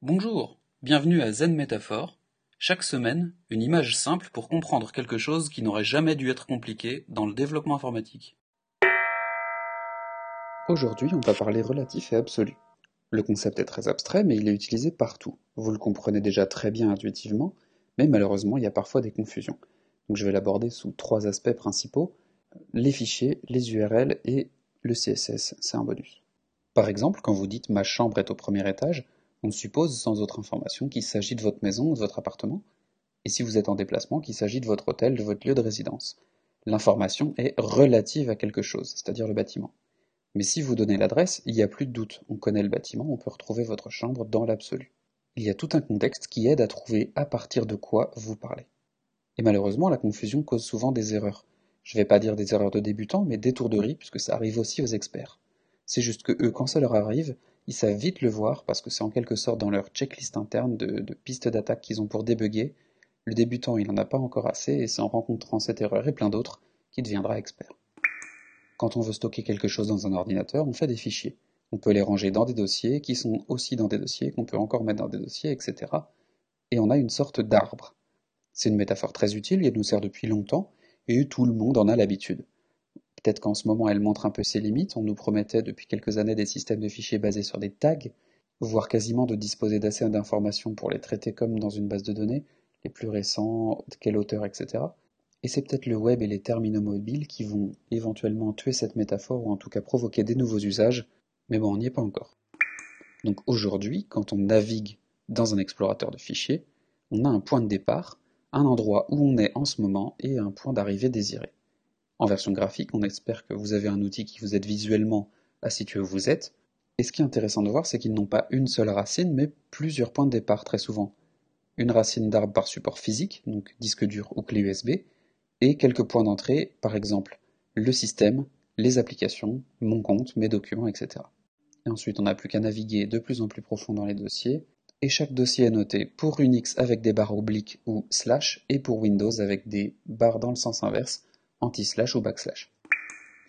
Bonjour, bienvenue à Zen Métaphore. Chaque semaine, une image simple pour comprendre quelque chose qui n'aurait jamais dû être compliqué dans le développement informatique. Aujourd'hui, on va parler relatif et absolu. Le concept est très abstrait, mais il est utilisé partout. Vous le comprenez déjà très bien intuitivement, mais malheureusement, il y a parfois des confusions. Donc je vais l'aborder sous trois aspects principaux les fichiers, les URL et le CSS, c'est un bonus. Par exemple, quand vous dites ma chambre est au premier étage, on suppose sans autre information qu'il s'agit de votre maison ou de votre appartement, et si vous êtes en déplacement, qu'il s'agit de votre hôtel, de votre lieu de résidence. L'information est relative à quelque chose, c'est-à-dire le bâtiment. Mais si vous donnez l'adresse, il n'y a plus de doute, on connaît le bâtiment, on peut retrouver votre chambre dans l'absolu. Il y a tout un contexte qui aide à trouver à partir de quoi vous parlez. Et malheureusement, la confusion cause souvent des erreurs. Je ne vais pas dire des erreurs de débutants, mais d'étourderies, puisque ça arrive aussi aux experts. C'est juste que eux, quand ça leur arrive, ils savent vite le voir, parce que c'est en quelque sorte dans leur checklist interne de, pistes d'attaque qu'ils ont pour débugger. Le débutant, il n'en a pas encore assez, et c'est en rencontrant cette erreur et plein d'autres qu'il deviendra expert. Quand on veut stocker quelque chose dans un ordinateur, on fait des fichiers. On peut les ranger dans des dossiers, qui sont aussi dans des dossiers, qu'on peut encore mettre dans des dossiers, etc. Et on a une sorte d'arbre. C'est une métaphore très utile, elle nous sert depuis longtemps, et tout le monde en a l'habitude. Peut-être qu'en ce moment elle montre un peu ses limites, on nous promettait depuis quelques années des systèmes de fichiers basés sur des tags, voire quasiment de disposer d'assez d'informations pour les traiter comme dans une base de données, les plus récents, quel auteur, etc. Et c'est peut-être le web et les terminaux mobiles qui vont éventuellement tuer cette métaphore ou en tout cas provoquer des nouveaux usages, mais bon, on n'y est pas encore. Donc aujourd'hui, quand on navigue dans un explorateur de fichiers, on a un point de départ un endroit où on est en ce moment et un point d'arrivée désiré. En version graphique, on espère que vous avez un outil qui vous aide visuellement à situer où vous êtes. Et ce qui est intéressant de voir, c'est qu'ils n'ont pas une seule racine, mais plusieurs points de départ très souvent. Une racine d'arbre par support physique, donc disque dur ou clé USB, et quelques points d'entrée, par exemple le système, les applications, mon compte, mes documents, etc. Et ensuite, on n'a plus qu'à naviguer de plus en plus profond dans les dossiers, et chaque dossier est noté pour Unix avec des barres obliques ou slash et pour Windows avec des barres dans le sens inverse, anti-slash ou backslash.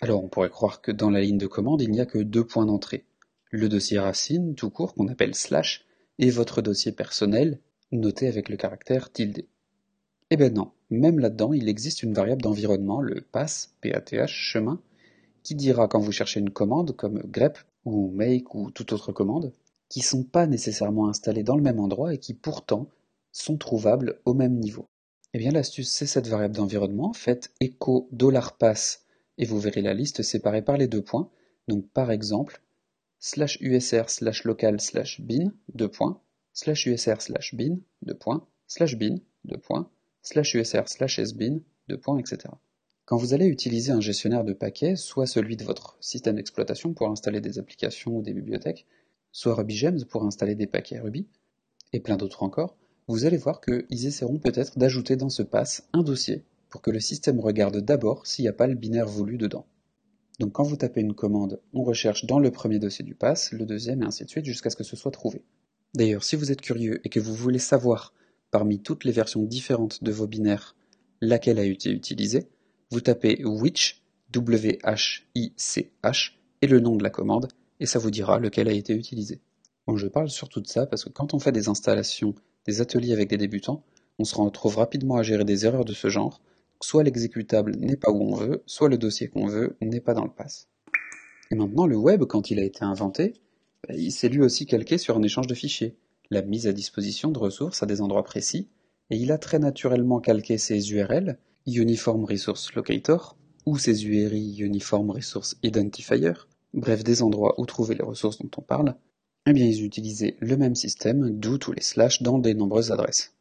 Alors on pourrait croire que dans la ligne de commande il n'y a que deux points d'entrée. Le dossier racine, tout court, qu'on appelle slash, et votre dossier personnel, noté avec le caractère tilde. Eh ben non, même là-dedans il existe une variable d'environnement, le pass, PATH, chemin, qui dira quand vous cherchez une commande comme grep ou make ou toute autre commande, qui sont pas nécessairement installés dans le même endroit et qui pourtant sont trouvables au même niveau. Eh bien l'astuce c'est cette variable d'environnement, faites echo $pass et vous verrez la liste séparée par les deux points. Donc par exemple, slash usr slash local slash bin, deux points, slash usr slash bin, deux points, slash bin, deux points, slash usr slash sbin, deux points, etc. Quand vous allez utiliser un gestionnaire de paquets, soit celui de votre système d'exploitation pour installer des applications ou des bibliothèques, soit RubyGems pour installer des paquets Ruby, et plein d'autres encore, vous allez voir qu'ils essaieront peut-être d'ajouter dans ce pass un dossier pour que le système regarde d'abord s'il n'y a pas le binaire voulu dedans. Donc quand vous tapez une commande, on recherche dans le premier dossier du pass, le deuxième et ainsi de suite jusqu'à ce que ce soit trouvé. D'ailleurs, si vous êtes curieux et que vous voulez savoir, parmi toutes les versions différentes de vos binaires, laquelle a été utilisée, vous tapez which, W-H-I-C-H, et le nom de la commande, et ça vous dira lequel a été utilisé. Bon, je parle surtout de ça parce que quand on fait des installations, des ateliers avec des débutants, on se retrouve rapidement à gérer des erreurs de ce genre, soit l'exécutable n'est pas où on veut, soit le dossier qu'on veut n'est pas dans le pass. Et maintenant, le web, quand il a été inventé, bah, il s'est lui aussi calqué sur un échange de fichiers, la mise à disposition de ressources à des endroits précis, et il a très naturellement calqué ses URL, Uniform Resource Locator, ou ses URI Uniform Resource Identifier, bref des endroits où trouver les ressources dont on parle, eh bien ils utilisaient le même système, d'où tous les slash dans des nombreuses adresses.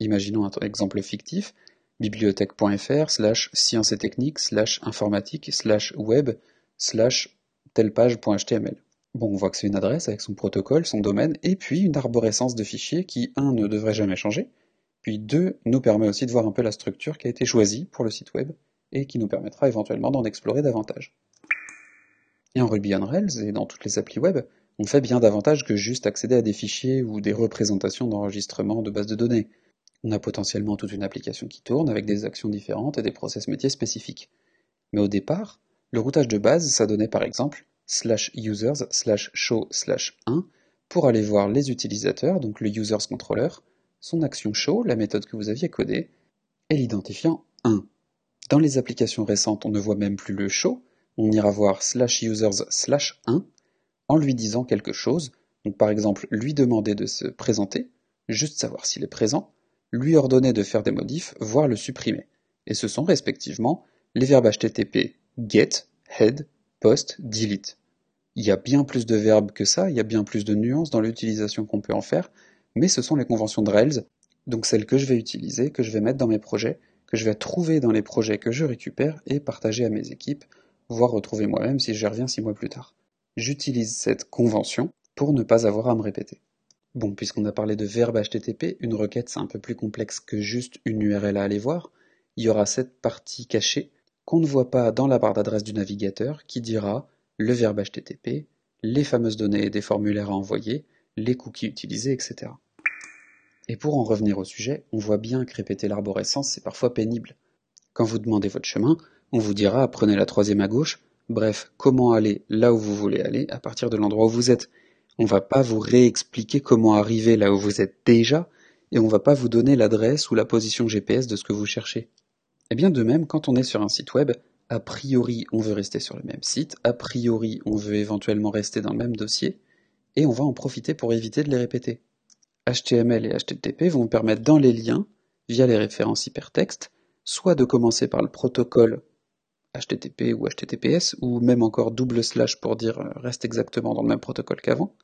Imaginons un exemple fictif, bibliothèque.fr slash sciences et techniques slash informatique slash web slash tellepage.html. Bon, on voit que c'est une adresse avec son protocole, son domaine, et puis une arborescence de fichiers qui, un, ne devrait jamais changer, puis deux, nous permet aussi de voir un peu la structure qui a été choisie pour le site web, et qui nous permettra éventuellement d'en explorer davantage. Et en Ruby on Rails et dans toutes les applis web, on fait bien davantage que juste accéder à des fichiers ou des représentations d'enregistrement de bases de données. On a potentiellement toute une application qui tourne avec des actions différentes et des process métiers spécifiques. Mais au départ, le routage de base, ça donnait par exemple slash users slash show slash 1 pour aller voir les utilisateurs, donc le users controller, son action show, la méthode que vous aviez codée, et l'identifiant 1. Dans les applications récentes, on ne voit même plus le show, on ira voir slash users slash 1 en lui disant quelque chose, donc par exemple lui demander de se présenter, juste savoir s'il est présent, lui ordonner de faire des modifs, voire le supprimer. Et ce sont respectivement les verbes HTTP get, head, post, delete. Il y a bien plus de verbes que ça, il y a bien plus de nuances dans l'utilisation qu'on peut en faire, mais ce sont les conventions de Rails, donc celles que je vais utiliser, que je vais mettre dans mes projets, que je vais trouver dans les projets que je récupère et partager à mes équipes, voire retrouver moi-même si j'y reviens six mois plus tard. J'utilise cette convention pour ne pas avoir à me répéter. Bon, puisqu'on a parlé de verbe HTTP, une requête c'est un peu plus complexe que juste une URL à aller voir. Il y aura cette partie cachée qu'on ne voit pas dans la barre d'adresse du navigateur qui dira le verbe HTTP, les fameuses données des formulaires à envoyer, les cookies utilisés, etc. Et pour en revenir au sujet, on voit bien que répéter l'arborescence c'est parfois pénible. Quand vous demandez votre chemin, on vous dira prenez la troisième à gauche, bref, comment aller là où vous voulez aller à partir de l'endroit où vous êtes. On va pas vous réexpliquer comment arriver là où vous êtes déjà, et on va pas vous donner l'adresse ou la position GPS de ce que vous cherchez. Et eh bien de même, quand on est sur un site web, a priori on veut rester sur le même site, a priori on veut éventuellement rester dans le même dossier, et on va en profiter pour éviter de les répéter. HTML et HTTP vont permettre dans les liens, via les références hypertextes, soit de commencer par le protocole HTTP ou HTTPS, ou même encore double slash pour dire euh, reste exactement dans le même protocole qu'avant,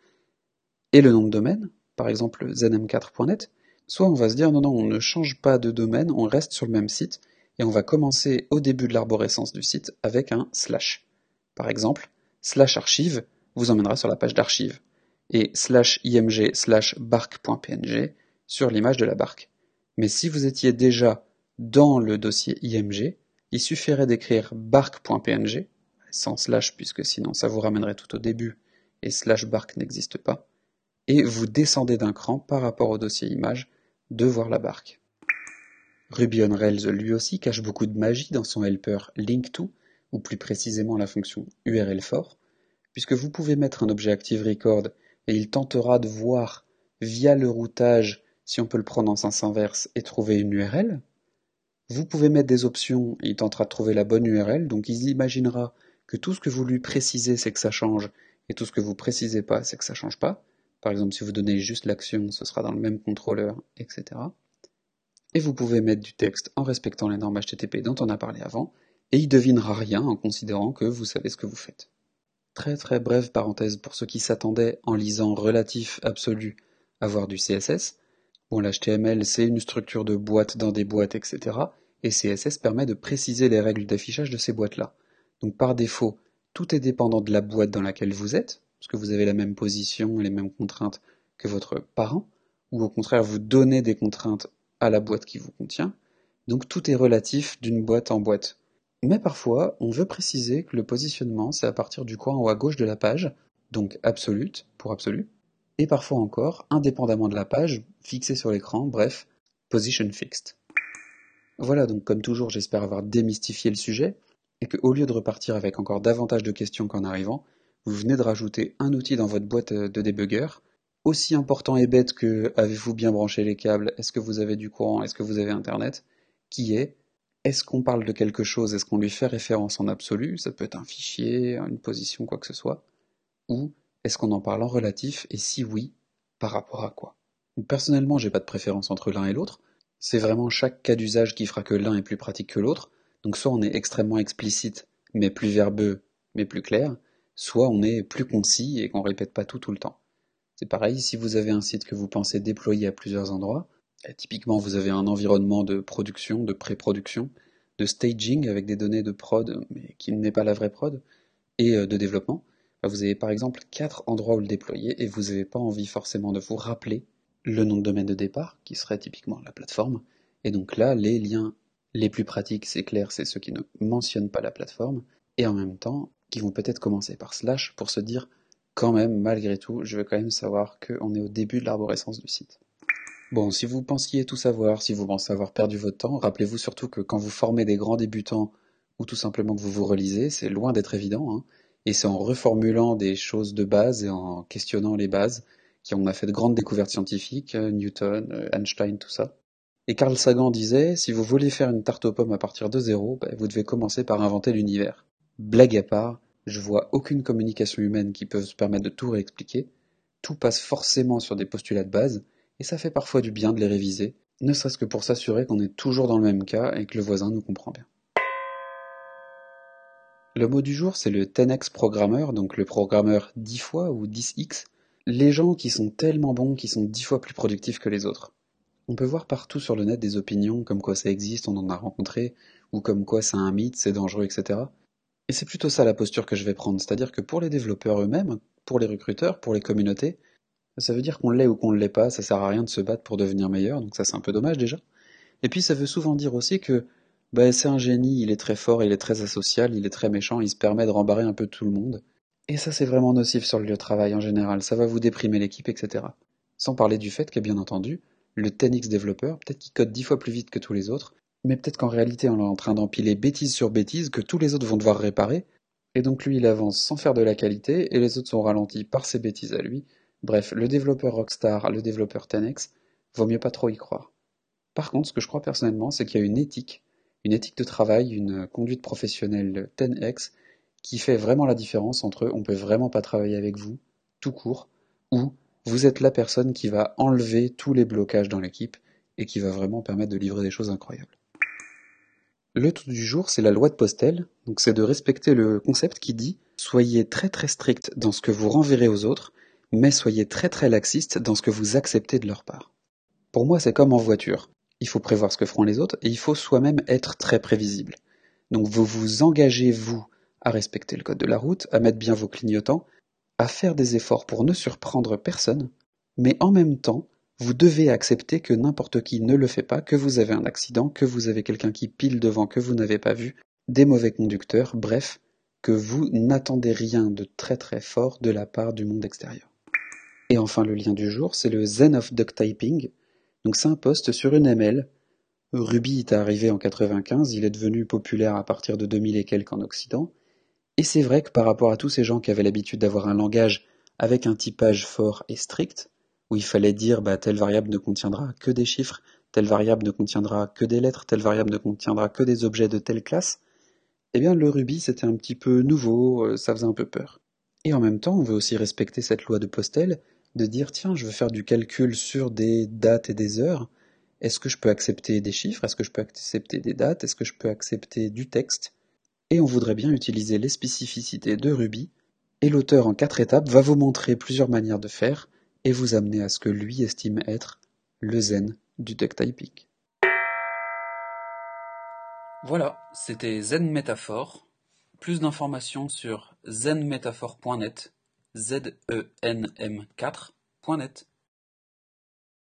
et le nom de domaine, par exemple znm4.net, soit on va se dire non, non, on ne change pas de domaine, on reste sur le même site, et on va commencer au début de l'arborescence du site avec un slash. Par exemple, slash archive vous emmènera sur la page d'archive, et slash img slash bark.png sur l'image de la barque. Mais si vous étiez déjà dans le dossier img, il suffirait d'écrire bark.png, sans slash puisque sinon ça vous ramènerait tout au début et slash bark n'existe pas, et vous descendez d'un cran par rapport au dossier image de voir la barque. Ruby on Rails lui aussi cache beaucoup de magie dans son helper link_to, ou plus précisément la fonction URL for, puisque vous pouvez mettre un objet ActiveRecord et il tentera de voir via le routage si on peut le prendre en sens inverse et trouver une URL, vous pouvez mettre des options il tentera de trouver la bonne URL, donc il imaginera que tout ce que vous lui précisez c'est que ça change, et tout ce que vous précisez pas c'est que ça change pas. Par exemple, si vous donnez juste l'action, ce sera dans le même contrôleur, etc. Et vous pouvez mettre du texte en respectant les normes HTTP dont on a parlé avant, et il devinera rien en considérant que vous savez ce que vous faites. Très très brève parenthèse pour ceux qui s'attendaient en lisant relatif absolu à voir du CSS. Bon, l'HTML, c'est une structure de boîte dans des boîtes, etc. Et CSS permet de préciser les règles d'affichage de ces boîtes-là. Donc par défaut, tout est dépendant de la boîte dans laquelle vous êtes, parce que vous avez la même position les mêmes contraintes que votre parent, ou au contraire, vous donnez des contraintes à la boîte qui vous contient. Donc tout est relatif d'une boîte en boîte. Mais parfois, on veut préciser que le positionnement, c'est à partir du coin en haut à gauche de la page, donc absolute pour absolu, et parfois encore, indépendamment de la page, fixée sur l'écran, bref, position fixed. Voilà donc comme toujours j'espère avoir démystifié le sujet, et que au lieu de repartir avec encore davantage de questions qu'en arrivant, vous venez de rajouter un outil dans votre boîte de débugger, aussi important et bête que avez-vous bien branché les câbles, est-ce que vous avez du courant, est-ce que vous avez internet, qui est est-ce qu'on parle de quelque chose, est-ce qu'on lui fait référence en absolu, ça peut être un fichier, une position, quoi que ce soit, ou est-ce qu'on en parle en relatif et si oui, par rapport à quoi? Personnellement, j'ai pas de préférence entre l'un et l'autre. C'est vraiment chaque cas d'usage qui fera que l'un est plus pratique que l'autre. Donc soit on est extrêmement explicite, mais plus verbeux, mais plus clair, soit on est plus concis et qu'on répète pas tout tout le temps. C'est pareil, si vous avez un site que vous pensez déployer à plusieurs endroits, eh, typiquement vous avez un environnement de production, de pré-production, de staging avec des données de prod, mais qui n'est pas la vraie prod, et euh, de développement, vous avez par exemple quatre endroits où le déployer et vous n'avez pas envie forcément de vous rappeler le nom de domaine de départ, qui serait typiquement la plateforme. Et donc là, les liens les plus pratiques, c'est clair, c'est ceux qui ne mentionnent pas la plateforme, et en même temps, qui vont peut-être commencer par slash pour se dire, quand même, malgré tout, je veux quand même savoir qu'on est au début de l'arborescence du site. Bon, si vous pensiez tout savoir, si vous pensez avoir perdu votre temps, rappelez-vous surtout que quand vous formez des grands débutants, ou tout simplement que vous vous relisez, c'est loin d'être évident, hein. Et c'est en reformulant des choses de base et en questionnant les bases qui ont fait de grandes découvertes scientifiques, euh, Newton, euh, Einstein, tout ça. Et Carl Sagan disait, si vous voulez faire une tarte aux pommes à partir de zéro, bah, vous devez commencer par inventer l'univers. Blague à part, je vois aucune communication humaine qui peut se permettre de tout réexpliquer. Tout passe forcément sur des postulats de base, et ça fait parfois du bien de les réviser, ne serait-ce que pour s'assurer qu'on est toujours dans le même cas et que le voisin nous comprend bien. Le mot du jour, c'est le 10x programmeur, donc le programmeur 10 fois ou 10x. Les gens qui sont tellement bons qui sont 10 fois plus productifs que les autres. On peut voir partout sur le net des opinions comme quoi ça existe, on en a rencontré, ou comme quoi c'est un mythe, c'est dangereux, etc. Et c'est plutôt ça la posture que je vais prendre, c'est-à-dire que pour les développeurs eux-mêmes, pour les recruteurs, pour les communautés, ça veut dire qu'on l'est ou qu'on ne l'est pas, ça sert à rien de se battre pour devenir meilleur, donc ça c'est un peu dommage déjà. Et puis ça veut souvent dire aussi que bah, c'est un génie, il est très fort, il est très asocial, il est très méchant, il se permet de rembarrer un peu tout le monde. Et ça c'est vraiment nocif sur le lieu de travail en général, ça va vous déprimer l'équipe, etc. Sans parler du fait que bien entendu, le 10x développeur, peut-être qu'il code dix fois plus vite que tous les autres, mais peut-être qu'en réalité on est en train d'empiler bêtise sur bêtise que tous les autres vont devoir réparer, et donc lui il avance sans faire de la qualité, et les autres sont ralentis par ses bêtises à lui, Bref, le développeur Rockstar, le développeur 10x, vaut mieux pas trop y croire. Par contre, ce que je crois personnellement, c'est qu'il y a une éthique, une éthique de travail, une conduite professionnelle 10x, qui fait vraiment la différence entre on peut vraiment pas travailler avec vous, tout court, ou vous êtes la personne qui va enlever tous les blocages dans l'équipe et qui va vraiment permettre de livrer des choses incroyables. Le tout du jour, c'est la loi de Postel, donc c'est de respecter le concept qui dit soyez très très strict dans ce que vous renverrez aux autres, mais soyez très très laxiste dans ce que vous acceptez de leur part. Pour moi, c'est comme en voiture. Il faut prévoir ce que feront les autres et il faut soi-même être très prévisible. Donc vous vous engagez, vous, à respecter le code de la route, à mettre bien vos clignotants, à faire des efforts pour ne surprendre personne, mais en même temps, vous devez accepter que n'importe qui ne le fait pas, que vous avez un accident, que vous avez quelqu'un qui pile devant que vous n'avez pas vu, des mauvais conducteurs, bref, que vous n'attendez rien de très très fort de la part du monde extérieur. Et enfin, le lien du jour, c'est le Zen of Duck Typing. Donc c'est un post sur une ML. Ruby est arrivé en 95, il est devenu populaire à partir de 2000 et quelques en Occident. Et c'est vrai que par rapport à tous ces gens qui avaient l'habitude d'avoir un langage avec un typage fort et strict, où il fallait dire bah, telle variable ne contiendra que des chiffres, telle variable ne contiendra que des lettres, telle variable ne contiendra que des objets de telle classe, eh bien le Ruby c'était un petit peu nouveau, euh, ça faisait un peu peur. Et en même temps, on veut aussi respecter cette loi de Postel, de dire tiens, je veux faire du calcul sur des dates et des heures. Est-ce que je peux accepter des chiffres? Est-ce que je peux accepter des dates? Est-ce que je peux accepter du texte? Et on voudrait bien utiliser les spécificités de Ruby. Et l'auteur en quatre étapes va vous montrer plusieurs manières de faire et vous amener à ce que lui estime être le zen du duck typing. Voilà, c'était Zen Métaphore. Plus d'informations sur zenmétaphore.net Z-E-N-M 4.net